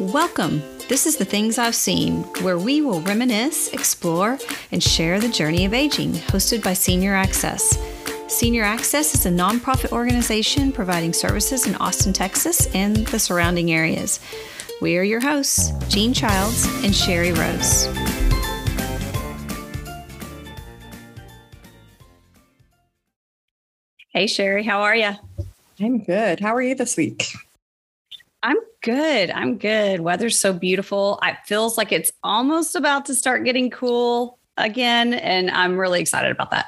Welcome. This is The Things I've Seen, where we will reminisce, explore, and share the journey of aging, hosted by Senior Access. Senior Access is a nonprofit organization providing services in Austin, Texas, and the surrounding areas. We are your hosts, Jean Childs and Sherrie Rose. Hey, Sherrie, how are you? I'm good. How are you this week? I'm good. I'm good. Weather's so beautiful. It feels like it's almost about to start getting cool again. And I'm really excited about that.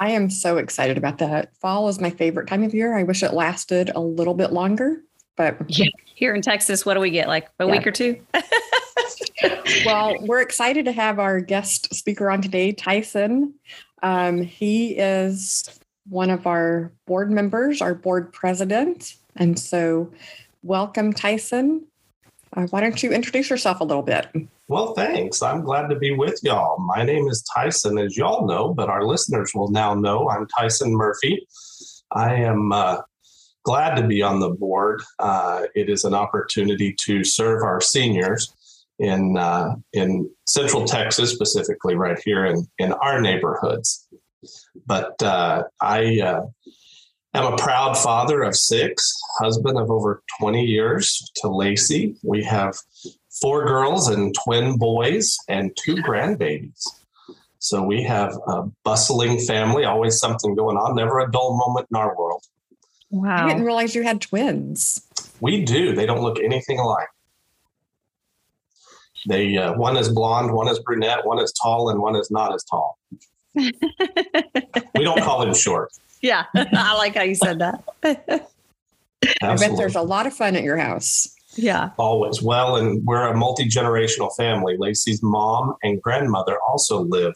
I am so excited about that. Fall is my favorite time of year. I wish it lasted a little bit longer, but yeah. Here in Texas, what do we get? Like a yeah. week or two? well, we're excited to have our guest speaker on today, Tyson. Um, he is one of our board members, our board president. And so, welcome, Tyson. Uh, why don't you introduce yourself a little bit? Well, thanks. I'm glad to be with y'all. My name is Tyson, as y'all know, but our listeners will now know I'm Tyson Murphy. I am uh, glad to be on the board. Uh, it is an opportunity to serve our seniors in uh, in Central Texas, specifically right here in in our neighborhoods. But uh, I am a proud father of six, husband of over 20 years to Lacey. We have four girls and twin boys and two grandbabies. So we have a bustling family, always something going on, never a dull moment in our world. Wow. I didn't realize you had twins. We do. They don't look anything alike. They uh, one is blonde, one is brunette, one is tall, and one is not as tall. we don't call him short. Yeah, I like how you said that. I bet there's a lot of fun at your house. Yeah. Always. Well, and we're a multi generational family. Lacey's mom and grandmother also live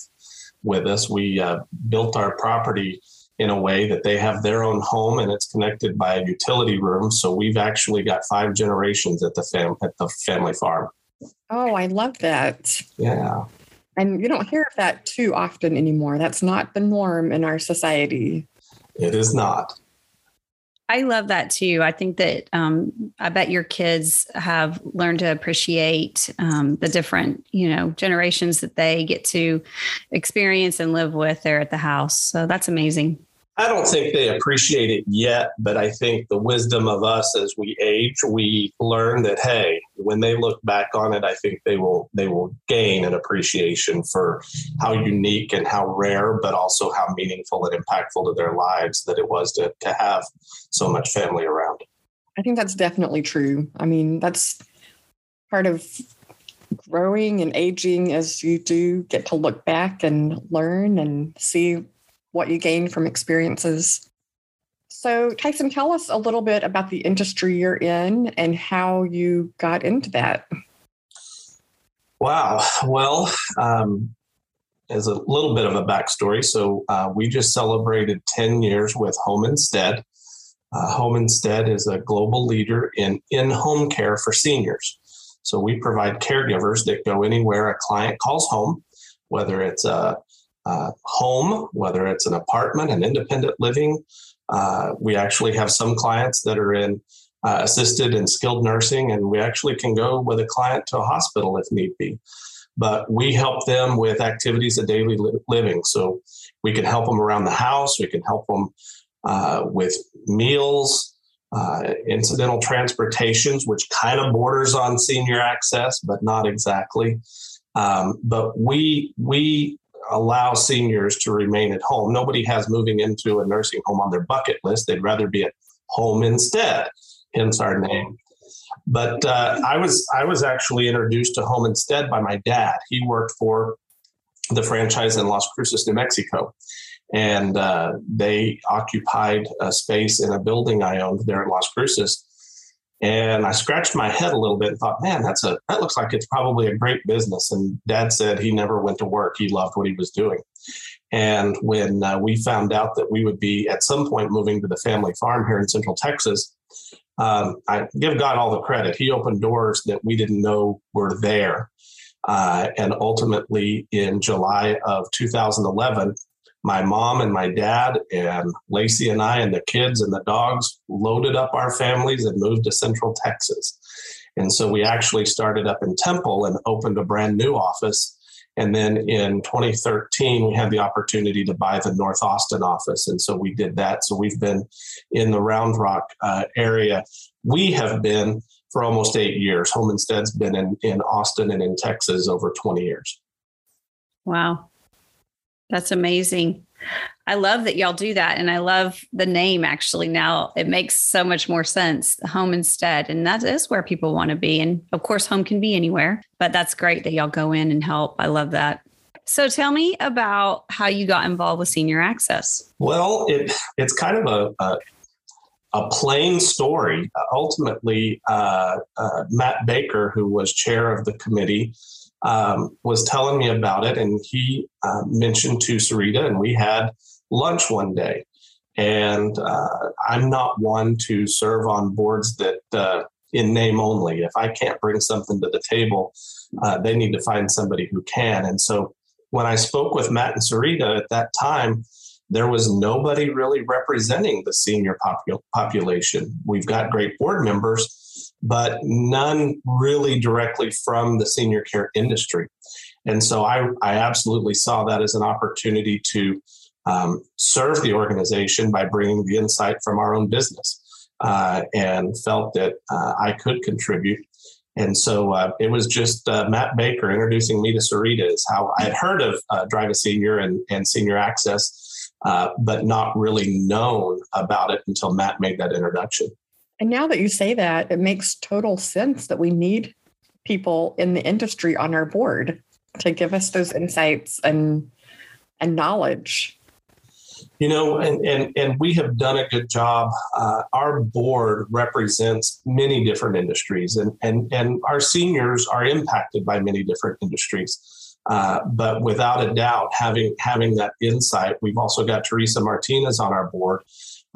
with us. We uh, built our property in a way that they have their own home and it's connected by a utility room. So we've actually got five generations at the fam at the family farm. Oh, I love that. Yeah. And you don't hear of that too often anymore. That's not the norm in our society. It is not. I love that too. I think that um, I bet your kids have learned to appreciate um, the different, you know, generations that they get to experience and live with there at the house. So that's amazing. I don't think they appreciate it yet, but I think the wisdom of us as we age, we learn that hey, when they look back on it, I think they will they will gain an appreciation for how unique and how rare, but also how meaningful and impactful to their lives that it was to to have so much family around. I think that's definitely true. I mean, that's part of growing and aging as you do get to look back and learn and see what you gain from experiences. So, Tyson, tell us a little bit about the industry you're in and how you got into that. Wow. Well, um, as a little bit of a backstory, so uh, we just celebrated 10 years with Home Instead. Uh, Home Instead is a global leader in in home care for seniors. So we provide caregivers that go anywhere a client calls home, whether it's a uh, home, whether it's an apartment, an independent living. Uh, we actually have some clients that are in uh, assisted and skilled nursing, and we actually can go with a client to a hospital if need be. But we help them with activities of daily li- living. So we can help them around the house, we can help them uh, with meals. Uh, incidental transportations, which kind of borders on senior access, but not exactly. Um, but we we allow seniors to remain at home. Nobody has moving into a nursing home on their bucket list. They'd rather be at home instead, hence our name. But uh, I was I was actually introduced to Home Instead by my dad. He worked for the franchise in Las Cruces, New Mexico, and uh, they occupied a space in a building I owned there in Las Cruces. And I scratched my head a little bit and thought, man, that's a that looks like it's probably a great business. And Dad said he never went to work; he loved what he was doing. And when uh, we found out that we would be at some point moving to the family farm here in Central Texas, um, I give God all the credit. He opened doors that we didn't know were there. Uh, and ultimately, in July of 2011, my mom and my dad and Lacey and I and the kids and the dogs loaded up our families and moved to Central Texas. And so we actually started up in Temple and opened a brand new office. And then in 2013, we had the opportunity to buy the North Austin office. And so we did that. So we've been in the Round Rock uh, area. We have been for almost eight years. Home Instead's been in, in Austin and in Texas over 20 years. Wow. That's amazing. I love that y'all do that. And I love the name actually now. It makes so much more sense. Home instead. And that is where people want to be. And of course, home can be anywhere, but that's great that y'all go in and help. I love that. So tell me about how you got involved with senior access. Well, it it's kind of a, a a plain story. ultimately, uh, uh, Matt Baker, who was chair of the committee, um, was telling me about it, and he uh, mentioned to Serita, and we had lunch one day. And uh, I'm not one to serve on boards that uh, in name only. If I can't bring something to the table, uh, they need to find somebody who can. And so when I spoke with Matt and Serita at that time, there was nobody really representing the senior popul- population. We've got great board members, but none really directly from the senior care industry. And so I, I absolutely saw that as an opportunity to um, serve the organization by bringing the insight from our own business uh, and felt that uh, I could contribute. And so uh, it was just uh, Matt Baker introducing me to Serita is how I had heard of uh, Drive a Senior and, and Senior Access, uh, but not really known about it until Matt made that introduction. And now that you say that, it makes total sense that we need people in the industry on our board to give us those insights and and knowledge you know, and, and, and we have done a good job. Uh, our board represents many different industries, and, and, and our seniors are impacted by many different industries. Uh, but without a doubt, having having that insight, we've also got Teresa Martinez on our board,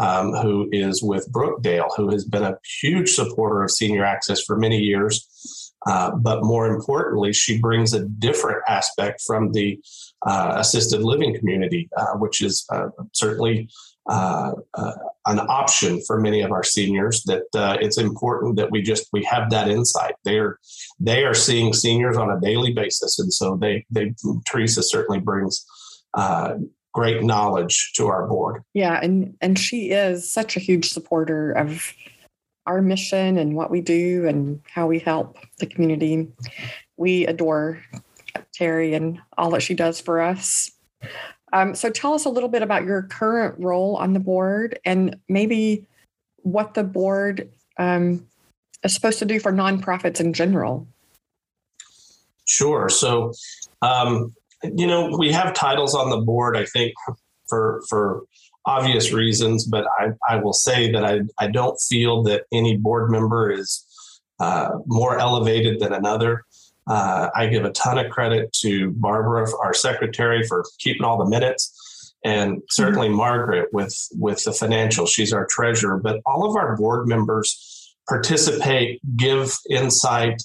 um, who is with Brookdale, who has been a huge supporter of senior access for many years. Uh, but more importantly, she brings a different aspect from the uh, assisted living community, uh, which is uh, certainly uh, uh, an option for many of our seniors. That it's important that we just we have that insight. They're they are seeing seniors on a daily basis, and so they they Teresa certainly brings great knowledge to our board. Yeah, and and she is such a huge supporter of our mission and what we do and how we help the community. We adore Terry and all that she does for us. Um, so tell us a little bit about your current role on the board and maybe what the board um, is supposed to do for nonprofits in general. Sure. So, um, you know, we have titles on the board, I think, for for obvious reasons, but I, I will say that I, I don't feel that any board member is uh, more elevated than another. Uh, I give a ton of credit to Barbara, our secretary, for keeping all the minutes, and certainly mm-hmm. Margaret with with the financial. She's our treasurer, but all of our board members participate, give insight,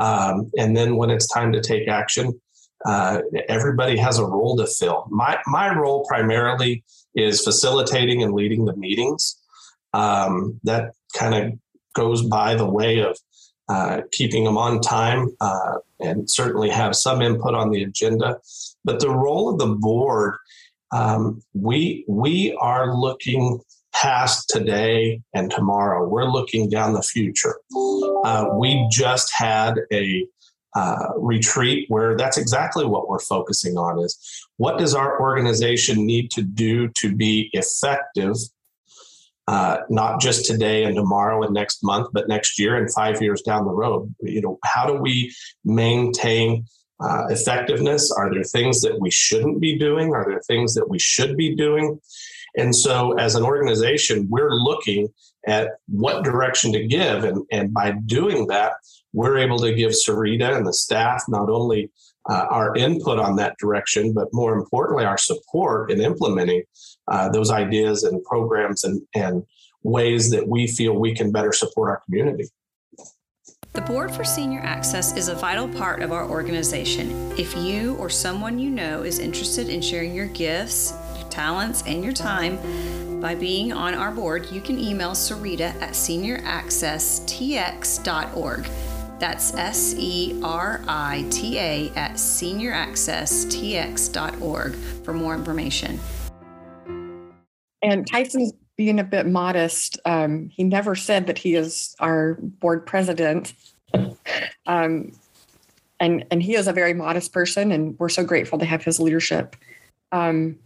um, and then when it's time to take action, uh, everybody has a role to fill. My my role primarily is facilitating and leading the meetings. Um, that kind of goes by the way of uh, keeping them on time uh, and certainly have some input on the agenda. But the role of the board, um, we we are looking past today and tomorrow. We're looking down the future. Uh, we just had a uh, retreat where that's exactly what we're focusing on is what does our organization need to do to be effective uh, not just today and tomorrow and next month but next year and five years down the road? You know how do we maintain uh, effectiveness? Are there things that we shouldn't be doing? Are there things that we should be doing? And so as an organization we're looking at what direction to give and, and by doing that we're able to give Serita and the staff not only uh, our input on that direction, but more importantly, our support in implementing uh, those ideas and programs and, and ways that we feel we can better support our community. The Board for Senior Access is a vital part of our organization. If you or someone you know is interested in sharing your gifts, your talents, and your time, by being on our board, you can email Sarita at senioraccesstx.org. That's S E R I T A at senioraccesstx.org for more information. And Tyson's being a bit modest. Um, he never said that he is our board president. um, and, and he is a very modest person, and we're so grateful to have his leadership. Um,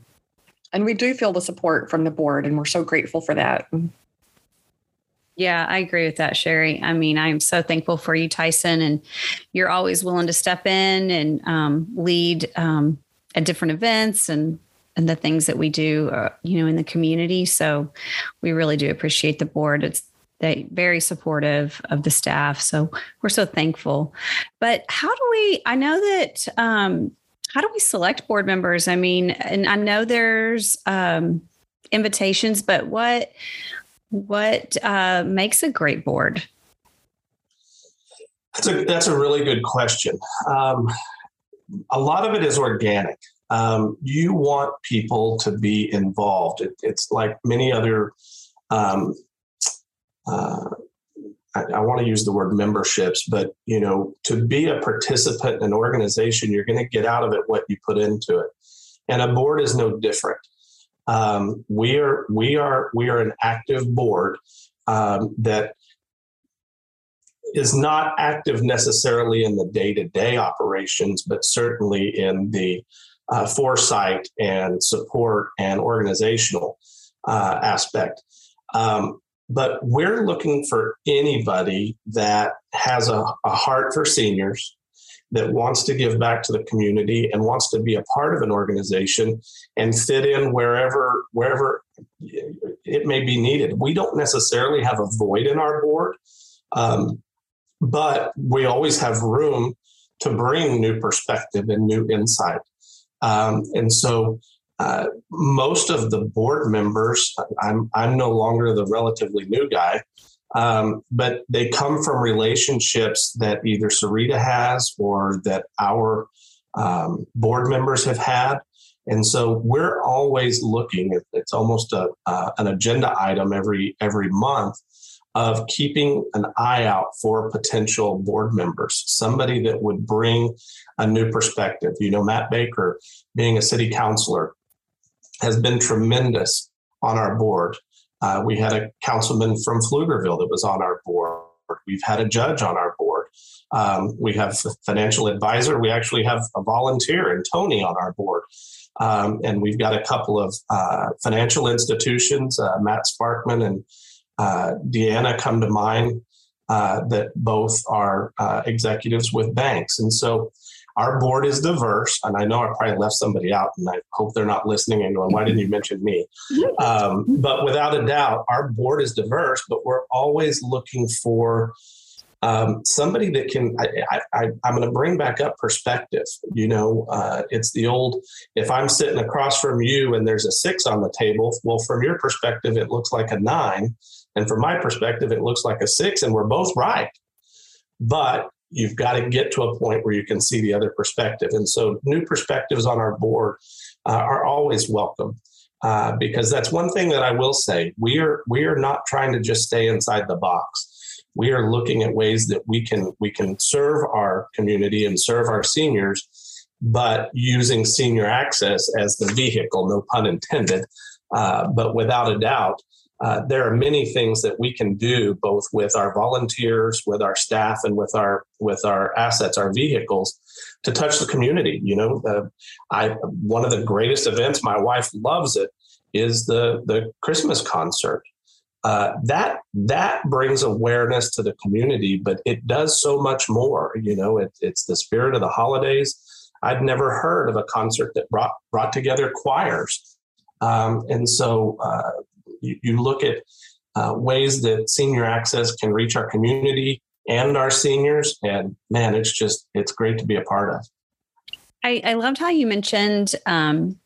and we do feel the support from the board, and we're so grateful for that. Yeah, I agree with that, Sherrie. I mean, I'm so thankful for you, Tyson, and you're always willing to step in and um, lead um, at different events and and the things that we do, uh, you know, in the community. So we really do appreciate the board. It's they very supportive of the staff. So we're so thankful. But how do we? I know that. Um, how do we select board members? I mean, and I know there's um, invitations, but what what uh, makes a great board? That's a that's a really good question. Um, a lot of it is organic. Um, you want people to be involved. It, it's like many other. Um, uh, I, I want to use the word memberships, but you know, to be a participant in an organization, you're going to get out of it what you put into it, and a board is no different. Um, we are we are we are an active board um, that is not active necessarily in the day to day operations, but certainly in the uh, foresight and support and organizational uh, aspect. Um, but we're looking for anybody that has a, a heart for seniors, that wants to give back to the community and wants to be a part of an organization and fit in wherever wherever it may be needed. We don't necessarily have a void in our board, um, but we always have room to bring new perspective and new insight. Um, and so, uh, most of the board members, I'm I'm no longer the relatively new guy. Um, but they come from relationships that either Serita has or that our um, board members have had. And so we're always looking. It's almost a uh, an agenda item every every month of keeping an eye out for potential board members, somebody that would bring a new perspective. You know, Matt Baker, being a city councilor, has been tremendous on our board. Uh, we had a councilman from Pflugerville that was on our board. We've had a judge on our board. Um, we have a financial advisor. We actually have a volunteer and Tony on our board. Um, and we've got a couple of uh, financial institutions, uh, Matt Sparkman and uh, Deanna come to mind, uh, that both are uh, executives with banks. And so our board is diverse, and I know I probably left somebody out, and I hope they're not listening and going, "Why didn't you mention me?" Um, but without a doubt, our board is diverse, but we're always looking for um, somebody that can. I, I, am going to bring back up perspective. You know, uh, it's the old. If I'm sitting across from you and there's a six on the table, well, from your perspective, it looks like a nine, and from my perspective, it looks like a six, and we're both right. But you've got to get to a point where you can see the other perspective. And so, new perspectives on our board uh, are always welcome. Uh, because that's one thing that I will say. We are we are not trying to just stay inside the box. We are looking at ways that we can we can serve our community and serve our seniors, but using senior access as the vehicle, no pun intended. Uh, but without a doubt, uh, there are many things that we can do both with our volunteers with our staff and with our with our assets our vehicles to touch the community you know? Uh, i one of the greatest events my wife loves it is the the christmas concert. Uh, that that brings awareness to the community but it does so much more you know? It, it's the spirit of the holidays. I'd never heard of a concert that brought brought together choirs. Um, and so uh, you, you look at uh, ways that senior access can reach our community and our seniors, and man, it's just it's great to be a part of. I, I loved how you mentioned um,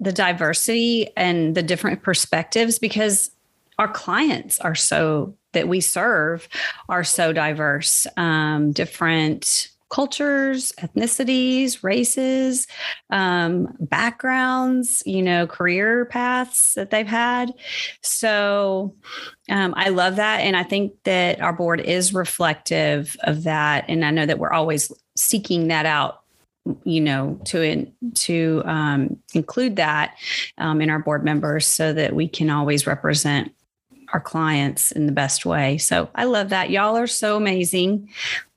the diversity and the different perspectives because our clients are so that we serve are so diverse, um, different cultures, ethnicities, races, um, backgrounds, you know, career paths that they've had. So um, I love that. And I think that our board is reflective of that. And I know that we're always seeking that out you know to in, to um, include that um, in our board members so that we can always represent our clients in the best way so i love that y'all are so amazing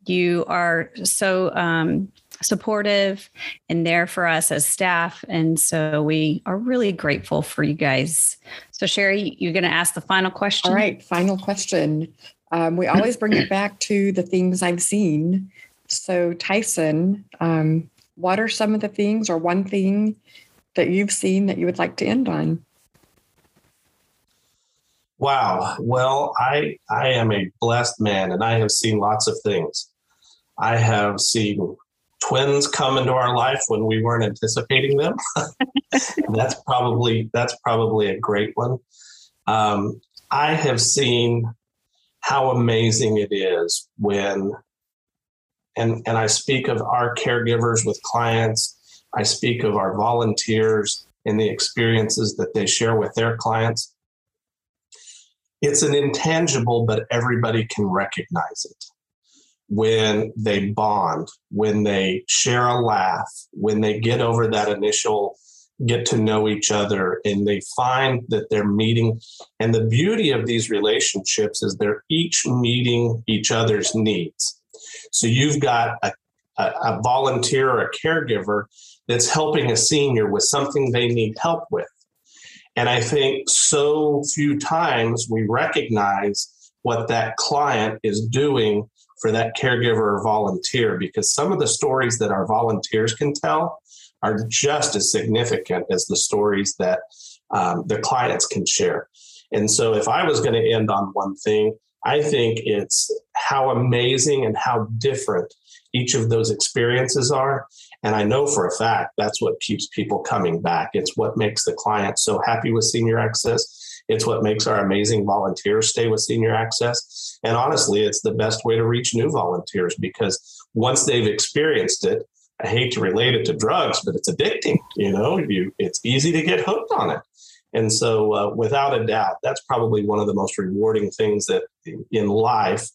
you are so um, supportive and there for us as staff. And so we are really grateful for you guys. So, Sherrie, you're going to ask the final question. All right, final question. Um, we always bring it back to the things I've seen. So, Tyson, um, what are some of the things or one thing that you've seen that you would like to end on? Wow. Well, I I am a blessed man and I have seen lots of things. I have seen twins come into our life when we weren't anticipating them. that's probably that's probably a great one. Um, I have seen how amazing it is when, and and I speak of our caregivers with clients. I speak of our volunteers and the experiences that they share with their clients. It's an intangible, but everybody can recognize it when they bond, when they share a laugh, when they get over that initial get to know each other and they find that they're meeting. And the beauty of these relationships is they're each meeting each other's needs. So you've got a, a, a volunteer or a caregiver that's helping a senior with something they need help with. And I think so few times we recognize what that client is doing for that caregiver or volunteer because some of the stories that our volunteers can tell are just as significant as the stories that um, the clients can share. And so, if I was going to end on one thing, I think it's how amazing and how different each of those experiences are. And I know for a fact that's what keeps people coming back. It's what makes the client so happy with senior access. It's what makes our amazing volunteers stay with senior access. And honestly, it's the best way to reach new volunteers because once they've experienced it, I hate to relate it to drugs, but it's addicting. You know, you it's easy to get hooked on it. And so, uh, without a doubt, that's probably one of the most rewarding things that in life.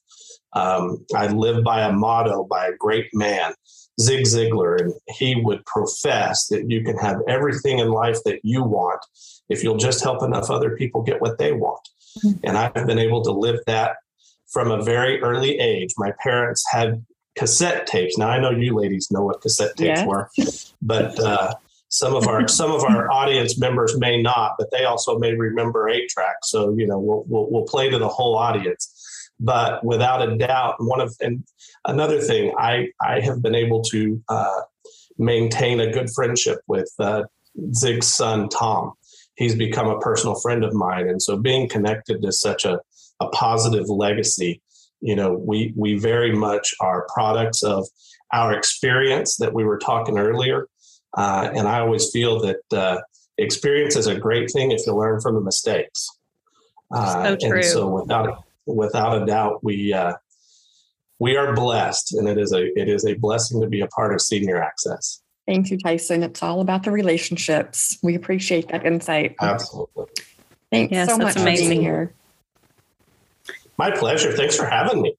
Um, I live by a motto by a great man, Zig Ziglar, and he would profess that you can have everything in life that you want if you'll just help enough other people get what they want. Mm-hmm. And I've been able to live that from a very early age. My parents had cassette tapes. Now I know you ladies know what cassette tapes yeah. were, but uh, some of our some of our audience members may not, but they also may remember eight tracks. So you know we'll, we'll, we'll play to the whole audience. But without a doubt, one of and another thing, I I have been able to uh, maintain a good friendship with uh, Zig's son Tom he's become a personal friend of mine. And so being connected to such a, a positive legacy, you know, we we very much are products of our experience that we were talking earlier. Uh, and I always feel that uh, experience is a great thing if you learn from the mistakes. Uh, so true. And so without without a doubt, we uh, we are blessed, and it is a it is a blessing to be a part of Senior Access. Thank you, Tyson. It's all about the relationships. We appreciate that insight. Absolutely. Thanks yes, so much amazing. for being here. My pleasure. Thanks for having me.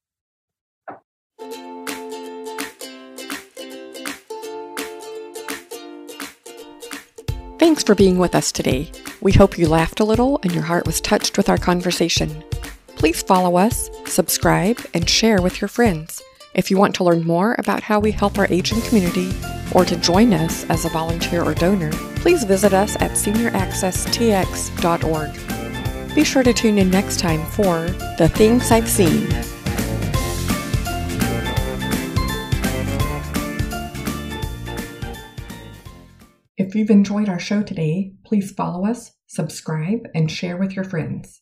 Thanks for being with us today. We hope you laughed a little and your heart was touched with our conversation. Please follow us, subscribe, and share with your friends. If you want to learn more about how we help our aging community or to join us as a volunteer or donor, please visit us at senioraccesstx.org. Be sure to tune in next time for The Things I've Seen. If you've enjoyed our show today, please follow us, subscribe, and share with your friends.